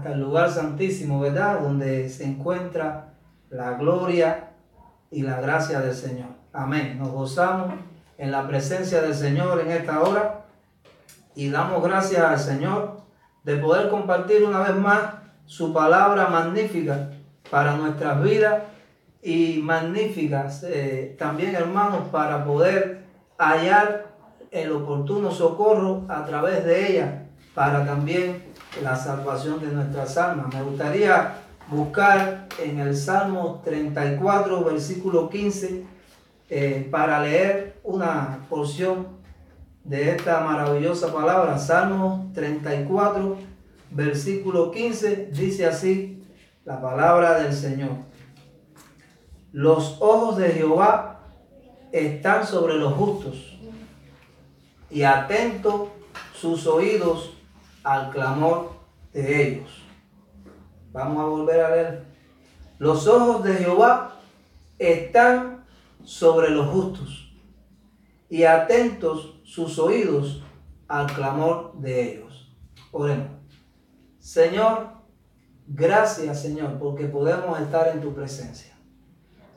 hasta el lugar santísimo, ¿verdad? Donde se encuentra la gloria y la gracia del Señor. Amén. Nos gozamos en la presencia del Señor en esta hora y damos gracias al Señor de poder compartir una vez más su palabra magnífica para nuestras vidas y magníficas eh, también hermanos para poder hallar el oportuno socorro a través de ella para también la salvación de nuestras almas. Me gustaría buscar en el Salmo 34, versículo 15, eh, para leer una porción de esta maravillosa palabra. Salmo 34, versículo 15, dice así la palabra del Señor. Los ojos de Jehová están sobre los justos y atento sus oídos al clamor de ellos. Vamos a volver a ver. Los ojos de Jehová están sobre los justos y atentos sus oídos al clamor de ellos. Oremos. Señor, gracias Señor porque podemos estar en tu presencia.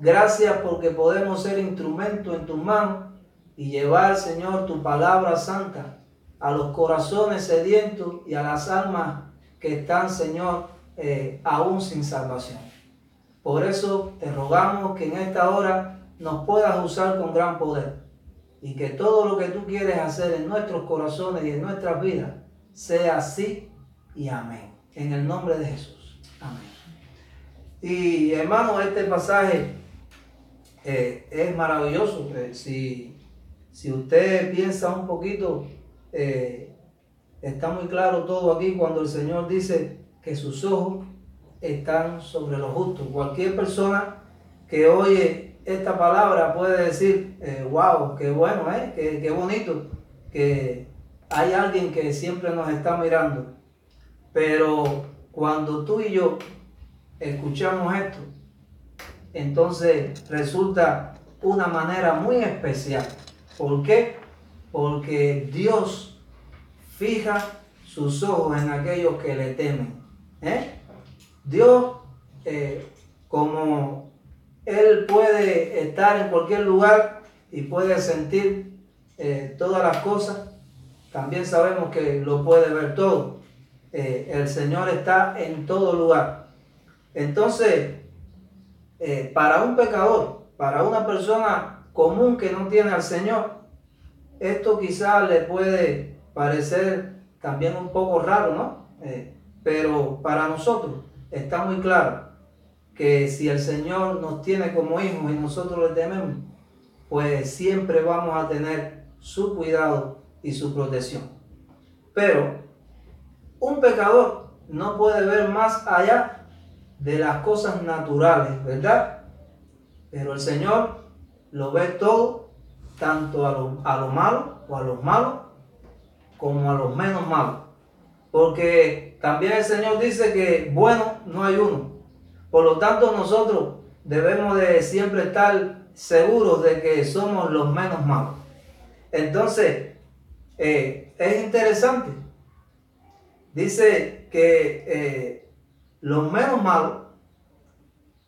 Gracias porque podemos ser instrumento en tus manos y llevar, Señor, tu palabra santa a los corazones sedientos y a las almas que están, Señor, eh, aún sin salvación. Por eso te rogamos que en esta hora nos puedas usar con gran poder y que todo lo que tú quieres hacer en nuestros corazones y en nuestras vidas sea así y amén. En el nombre de Jesús. Amén. Y hermano, este pasaje eh, es maravilloso. Eh, si si usted piensa un poquito, eh, está muy claro todo aquí cuando el Señor dice que sus ojos están sobre los justos. Cualquier persona que oye esta palabra puede decir, wow, eh, qué bueno, ¿eh? qué, qué bonito, que hay alguien que siempre nos está mirando. Pero cuando tú y yo escuchamos esto, entonces resulta una manera muy especial ¿Por qué? Porque Dios fija sus ojos en aquellos que le temen. ¿eh? Dios, eh, como Él puede estar en cualquier lugar y puede sentir eh, todas las cosas, también sabemos que lo puede ver todo. el Señor está en todo lugar. Entonces, para un pecador, para una persona común que no tiene al Señor, esto quizás le puede parecer también un poco raro, ¿no? Eh, pero para nosotros está muy claro que si el Señor nos tiene como hijos y nosotros le tememos, pues siempre vamos a tener su cuidado y su protección. Pero un pecador no puede ver más allá de las cosas naturales, ¿verdad? Pero el Señor lo ve todo, tanto a lo, a lo malo o a los malos, como a los menos malos. Porque también el Señor dice que bueno no hay uno. Por lo tanto nosotros debemos de siempre estar seguros de que somos los menos malos. Entonces, eh, es interesante. Dice que eh, los menos malos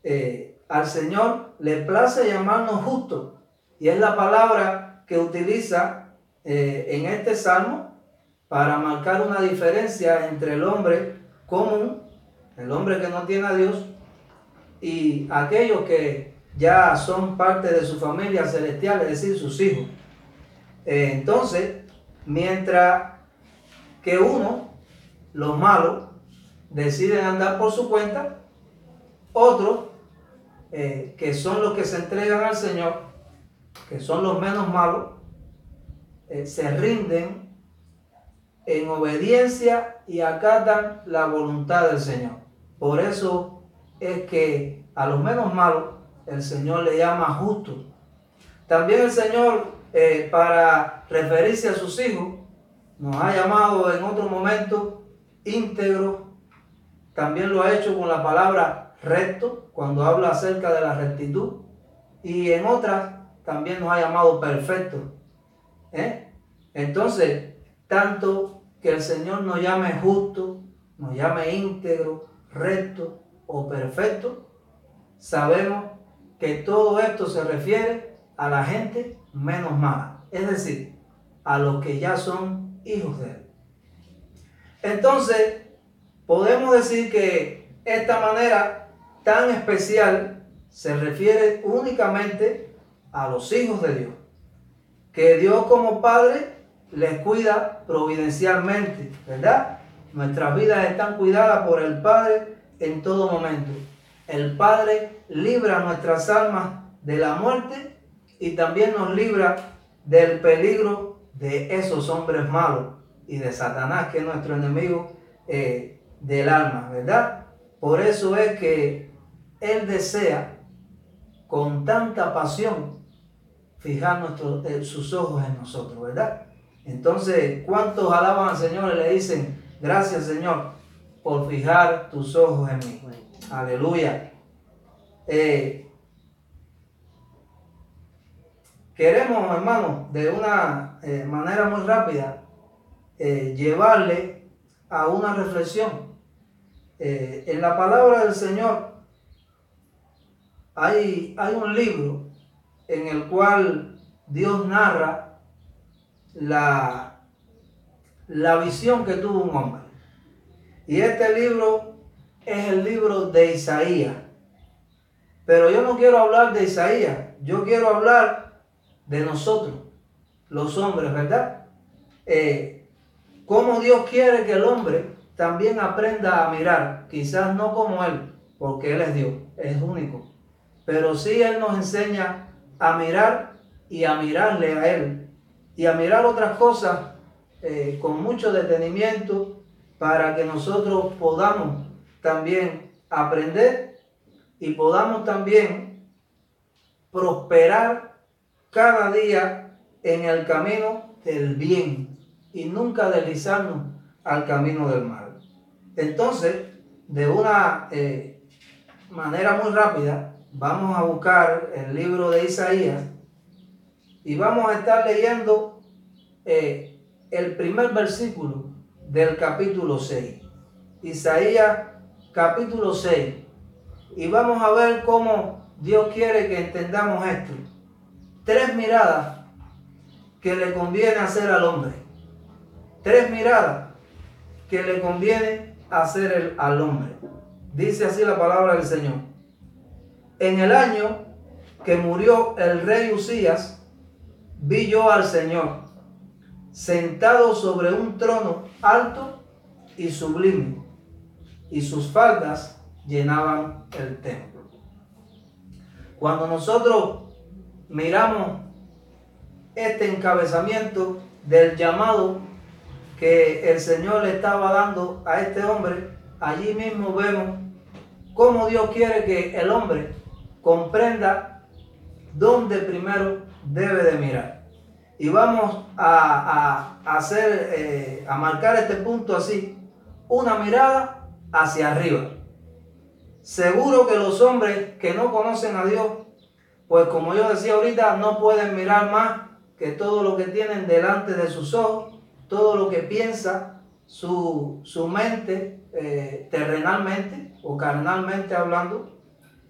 eh, al Señor le place llamarnos justos. Y es la palabra que utiliza eh, en este salmo para marcar una diferencia entre el hombre común, el hombre que no tiene a Dios, y aquellos que ya son parte de su familia celestial, es decir, sus hijos. Eh, entonces, mientras que uno, los malos, deciden andar por su cuenta, otros eh, que son los que se entregan al Señor, que son los menos malos, eh, se rinden en obediencia y acatan la voluntad del Señor. Por eso es que a los menos malos el Señor le llama justo. También el Señor, eh, para referirse a sus hijos, nos ha llamado en otro momento íntegro. También lo ha hecho con la palabra recto, cuando habla acerca de la rectitud, y en otras también nos ha llamado perfecto. ¿eh? Entonces, tanto que el Señor nos llame justo, nos llame íntegro, recto o perfecto, sabemos que todo esto se refiere a la gente menos mala, es decir, a los que ya son hijos de Él. Entonces, podemos decir que esta manera tan especial se refiere únicamente a los hijos de Dios, que Dios como Padre les cuida providencialmente, ¿verdad? Nuestras vidas están cuidadas por el Padre en todo momento. El Padre libra nuestras almas de la muerte y también nos libra del peligro de esos hombres malos y de Satanás, que es nuestro enemigo eh, del alma, ¿verdad? Por eso es que Él desea con tanta pasión fijar eh, sus ojos en nosotros, ¿verdad? Entonces, ¿cuántos alaban al Señor y le dicen, gracias Señor por fijar tus ojos en mí? Aleluya. Eh, queremos, hermanos, de una eh, manera muy rápida, llevarle a una reflexión. en la palabra del Señor hay, hay un libro en el cual Dios narra la, la visión que tuvo un hombre. Y este libro es el libro de Isaías. Pero yo no quiero hablar de Isaías, yo quiero hablar de nosotros, los hombres, ¿verdad? Eh, cómo Dios quiere que el hombre también aprenda a mirar, quizás no como Él, porque Él es Dios, es único, pero sí Él nos enseña a mirar y a mirarle a Él y a mirar otras cosas eh, con mucho detenimiento para que nosotros podamos también aprender y podamos también prosperar cada día en el camino del bien y nunca deslizarnos al camino del mal. Entonces, de una eh, manera muy rápida, vamos a buscar el libro de Isaías y vamos a estar leyendo eh, el primer versículo del capítulo 6. Isaías capítulo 6. Y vamos a ver cómo Dios quiere que entendamos esto. Tres miradas que le conviene hacer al hombre. Tres miradas que le conviene hacer al hombre. Dice así la palabra del Señor. En el año que murió el rey Usías, vi yo al Señor sentado sobre un trono alto y sublime, y sus faldas llenaban el templo. Cuando nosotros miramos este encabezamiento del llamado que el Señor le estaba dando a este hombre, allí mismo vemos cómo Dios quiere que el hombre comprenda dónde primero debe de mirar. Y vamos a, hacer, eh, a marcar este punto así, una mirada hacia arriba. Seguro que los hombres que no conocen a Dios, pues como yo decía ahorita, no pueden mirar más que todo lo que tienen delante de sus ojos, todo lo que piensa su, mente eh, terrenalmente o carnalmente hablando,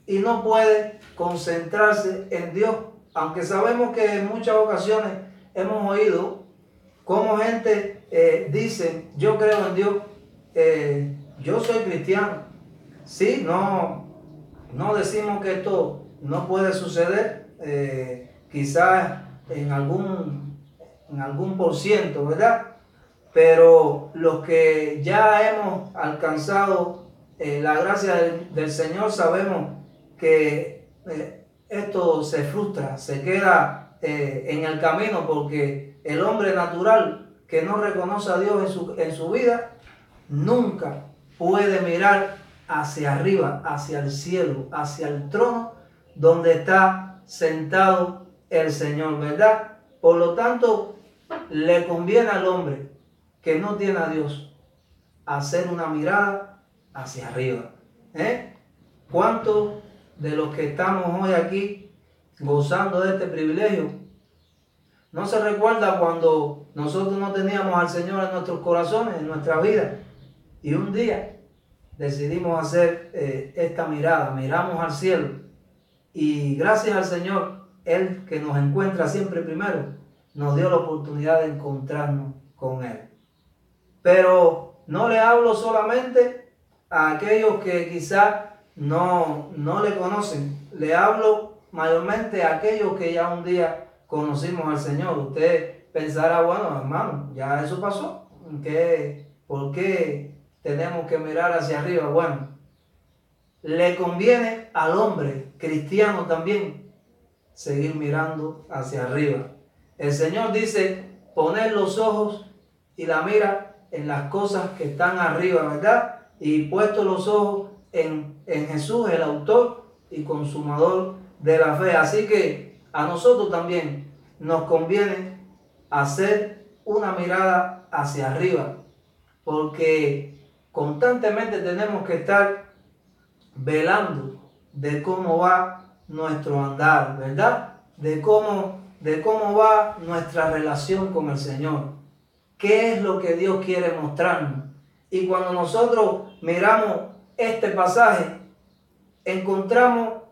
y no puede concentrarse en Dios aunque sabemos que en muchas ocasiones hemos oído cómo gente eh, dice, yo creo en Dios, eh, yo soy cristiano. Sí, no, no decimos que esto no puede suceder, eh, quizás en algún, en algún por ciento, ¿verdad? Pero los que ya hemos alcanzado la gracia del, del Señor sabemos que esto se frustra, se queda eh, en el camino porque el hombre natural que no reconoce a Dios en su, en su vida, nunca puede mirar hacia arriba, hacia el cielo, hacia el trono donde está sentado el Señor, ¿verdad? Por lo tanto, le conviene al hombre que no tiene a Dios hacer una mirada hacia arriba. ¿eh? ¿Cuánto de los que estamos hoy aquí gozando de este privilegio. No se recuerda cuando nosotros no teníamos al Señor en nuestros corazones, en nuestra vida. Y un día decidimos hacer eh, esta mirada, miramos al cielo. Y gracias al Señor, Él que nos encuentra siempre primero, nos dio la oportunidad de encontrarnos con Él. Pero no le hablo solamente a aquellos que quizás no, no le conocen, le hablo mayormente a aquellos que ya un día conocimos al Señor. Usted pensará, bueno, hermano, ya eso pasó. ¿Qué, ¿Por qué tenemos que mirar hacia arriba? Bueno, le conviene al hombre cristiano también seguir mirando hacia arriba. El Señor dice, poner los ojos y la mira en las cosas que están arriba, ¿verdad? Y puesto los ojos en, en Jesús, el autor y consumador de la fe. Así que a nosotros también nos conviene hacer una mirada hacia arriba, porque constantemente tenemos que estar velando de cómo va nuestro andar, ¿verdad? De cómo, de cómo va nuestra relación con el Señor. ¿Qué es lo que Dios quiere mostrarnos? Y cuando nosotros miramos este pasaje, encontramos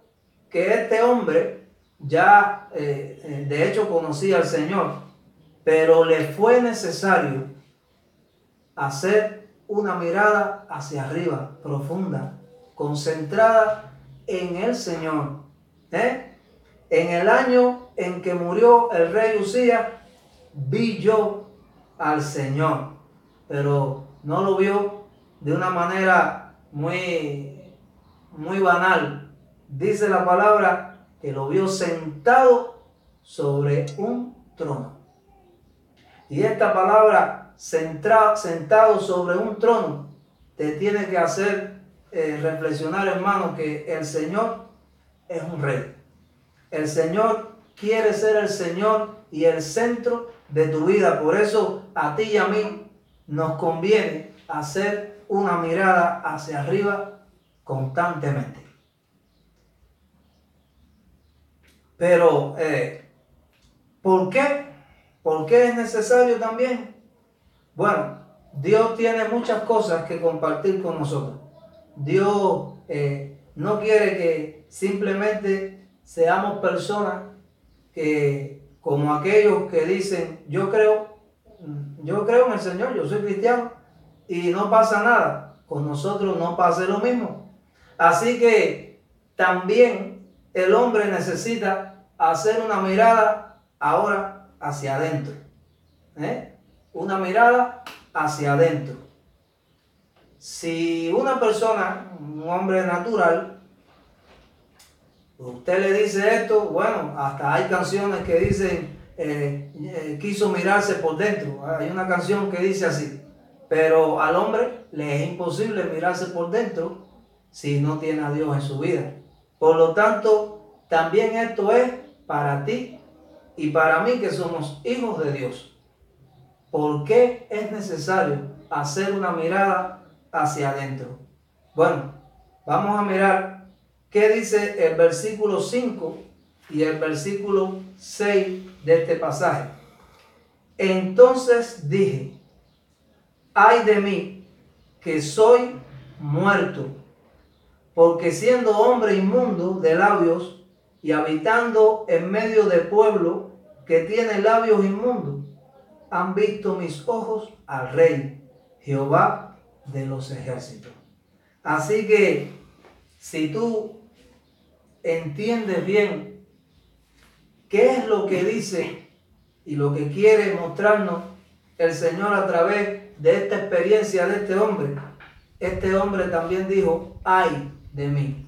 que este hombre ya, eh, eh, de hecho, conocía al Señor, pero le fue necesario hacer una mirada hacia arriba, profunda, concentrada en el Señor. ¿eh? En el año en que murió el rey Usías, vi yo al Señor, pero no lo vio de una manera muy, muy banal. Dice la palabra que lo vio sentado sobre un trono. Y esta palabra sentado sobre un trono te tiene que hacer eh, reflexionar, hermano, que el Señor es un rey. El Señor quiere ser el Señor y el centro de tu vida. Por eso a ti y a mí nos conviene hacer una mirada hacia arriba constantemente. Pero, eh, ¿por qué? ¿Por qué es necesario también? Bueno, Dios tiene muchas cosas que compartir con nosotros. Dios eh, no quiere que simplemente seamos personas que, como aquellos que dicen, yo creo, yo creo en el Señor, yo soy cristiano y no pasa nada. Con nosotros no pasa lo mismo. Así que también el hombre necesita hacer una mirada ahora hacia adentro. ¿eh? Una mirada hacia adentro. Si una persona, un hombre natural, usted le dice esto, bueno, hasta hay canciones que dicen, eh, eh, quiso mirarse por dentro. Hay una canción que dice así, pero al hombre le es imposible mirarse por dentro si no tiene a Dios en su vida. Por lo tanto, también esto es para ti y para mí que somos hijos de Dios. ¿Por qué es necesario hacer una mirada hacia adentro? Bueno, vamos a mirar qué dice el versículo 5 y el versículo 6 de este pasaje. Entonces dije, ay de mí, que soy muerto, porque siendo hombre inmundo de labios y habitando en medio de pueblo que tiene labios inmundos, han visto mis ojos al Rey, Jehová de los ejércitos. Así que si tú entiendes bien qué es lo que dice y lo que quiere mostrarnos el Señor a través de esta experiencia de este hombre, este hombre también dijo, ay de mí.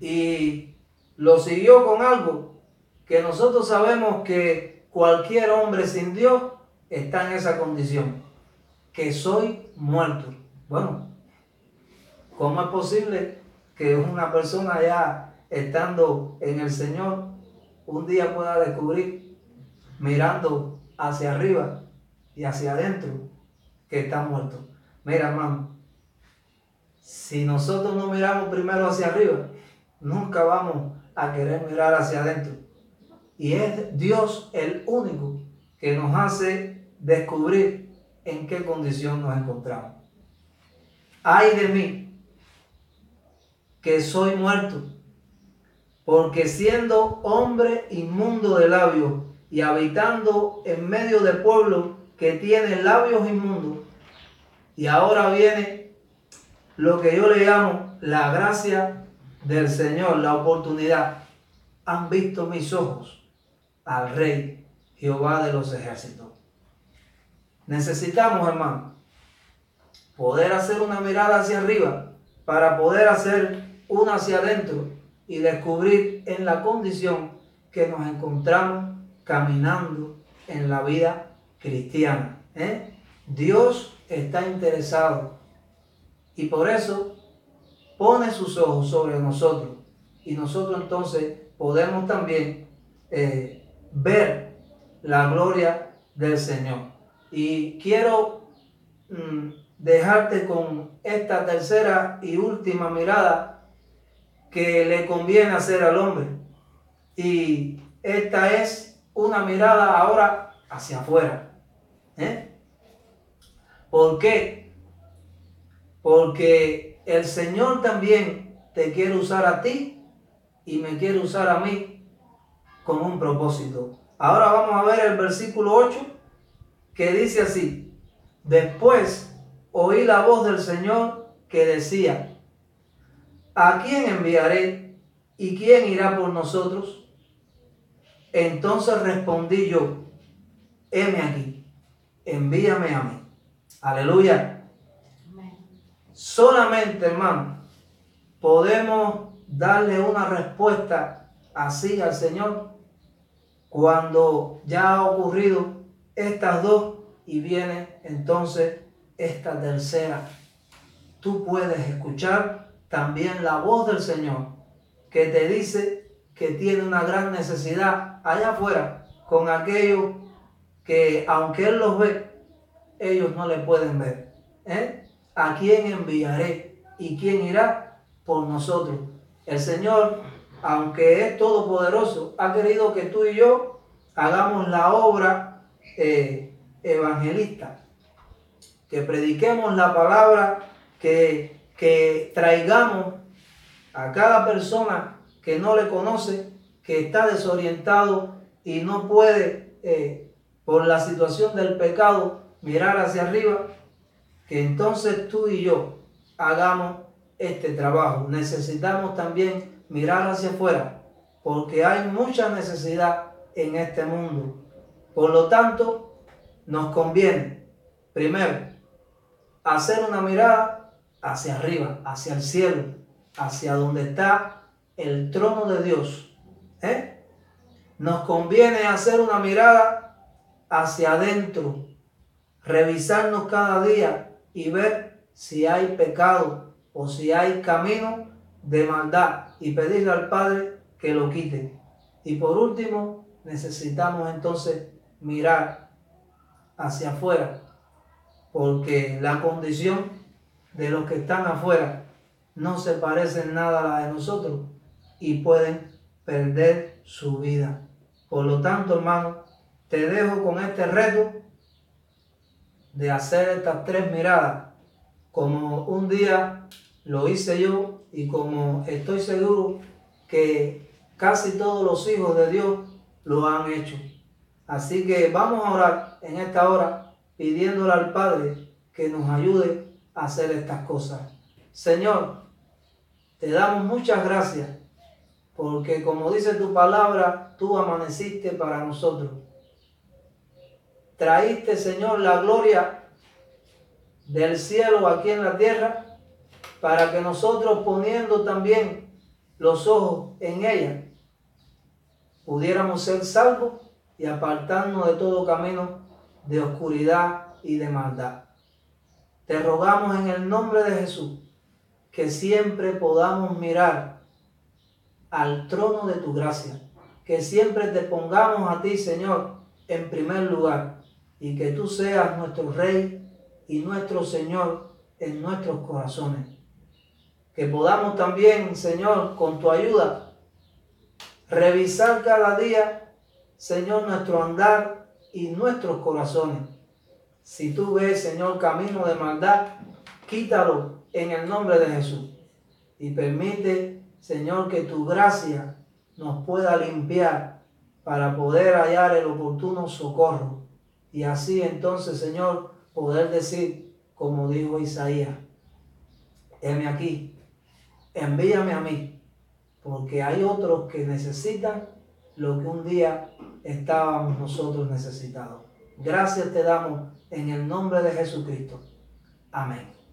Y lo siguió con algo que nosotros sabemos que cualquier hombre sin Dios está en esa condición, que soy muerto. Bueno, ¿cómo es posible que una persona ya estando en el Señor un día pueda descubrir mirando hacia arriba y hacia adentro que está muerto. Mira, hermano, si nosotros no miramos primero hacia arriba, nunca vamos a querer mirar hacia adentro. Y es Dios el único que nos hace descubrir en qué condición nos encontramos. Ay de mí, que soy muerto, porque siendo hombre inmundo de labios y habitando en medio de pueblo que tiene labios inmundos, y ahora viene lo que yo le llamo la gracia del Señor, la oportunidad. Han visto mis ojos al Rey Jehová de los ejércitos. Necesitamos, hermano, poder hacer una mirada hacia arriba para poder hacer una hacia adentro y descubrir en la condición que nos encontramos caminando en la vida cristiana. ¿eh? Dios está interesado y por eso pone sus ojos sobre nosotros y nosotros entonces podemos también eh, ver la gloria del Señor. Y quiero mm, dejarte con esta tercera y última mirada que le conviene hacer al hombre. Y esta es una mirada ahora hacia afuera. ¿Eh? ¿Por qué? Porque el Señor también te quiere usar a ti y me quiere usar a mí con un propósito. Ahora vamos a ver el versículo 8 que dice así, después oí la voz del Señor que decía, ¿a quién enviaré y quién irá por nosotros? Entonces respondí yo, heme aquí, envíame a mí. Aleluya. Solamente, hermano, podemos darle una respuesta así al Señor cuando ya ha ocurrido estas dos y viene entonces esta tercera. Tú puedes escuchar también la voz del Señor que te dice que tiene una gran necesidad allá afuera con aquellos que aunque Él los ve, ellos no le pueden ver. ¿Eh? ¿A quién enviaré y quién irá por nosotros? El Señor, aunque es todopoderoso, ha querido que tú y yo hagamos la obra eh, evangelista, que prediquemos la palabra, que, que traigamos a cada persona que no le conoce, que está desorientado y no puede, eh, por la situación del pecado, mirar hacia arriba, que entonces tú y yo hagamos este trabajo. Necesitamos también mirar hacia afuera, porque hay mucha necesidad en este mundo. Por lo tanto, nos conviene, primero, hacer una mirada hacia arriba, hacia el cielo, hacia donde está el trono de Dios. ¿eh? Nos conviene hacer una mirada hacia adentro, revisarnos cada día y ver si hay pecado o si hay camino de maldad y pedirle al Padre que lo quite. Y por último, necesitamos entonces mirar hacia afuera, porque la condición de los que están afuera no se parece en nada a la de nosotros y pueden perder su vida. Por lo tanto, hermano, te dejo con este reto de hacer estas tres miradas, como un día lo hice yo y como estoy seguro que casi todos los hijos de Dios lo han hecho. Así que vamos a orar en esta hora pidiéndole al Padre que nos ayude a hacer estas cosas. Señor, te damos muchas gracias porque como dice tu palabra, tú amaneciste para nosotros. Traíste, Señor, la gloria del cielo aquí en la tierra para que nosotros poniendo también los ojos en ella, pudiéramos ser salvos y apartarnos de todo camino de oscuridad y de maldad. Te rogamos en el nombre de Jesús que siempre podamos mirar al trono de tu gracia, que siempre te pongamos a ti, Señor, en primer lugar, y que tú seas nuestro Rey y nuestro Señor en nuestros corazones. Que podamos también, Señor, con tu ayuda, revisar cada día, Señor, nuestro andar y nuestros corazones. Si tú ves, Señor, camino de maldad, quítalo en el nombre de Jesús. Y permite, Señor, que tu gracia nos pueda limpiar para poder hallar el oportuno socorro. Y así entonces, Señor, poder decir, como dijo Isaías, heme aquí, envíame a mí, porque hay otros que necesitan lo que un día estábamos nosotros necesitados. Gracias te damos en el nombre de Jesucristo. Amén.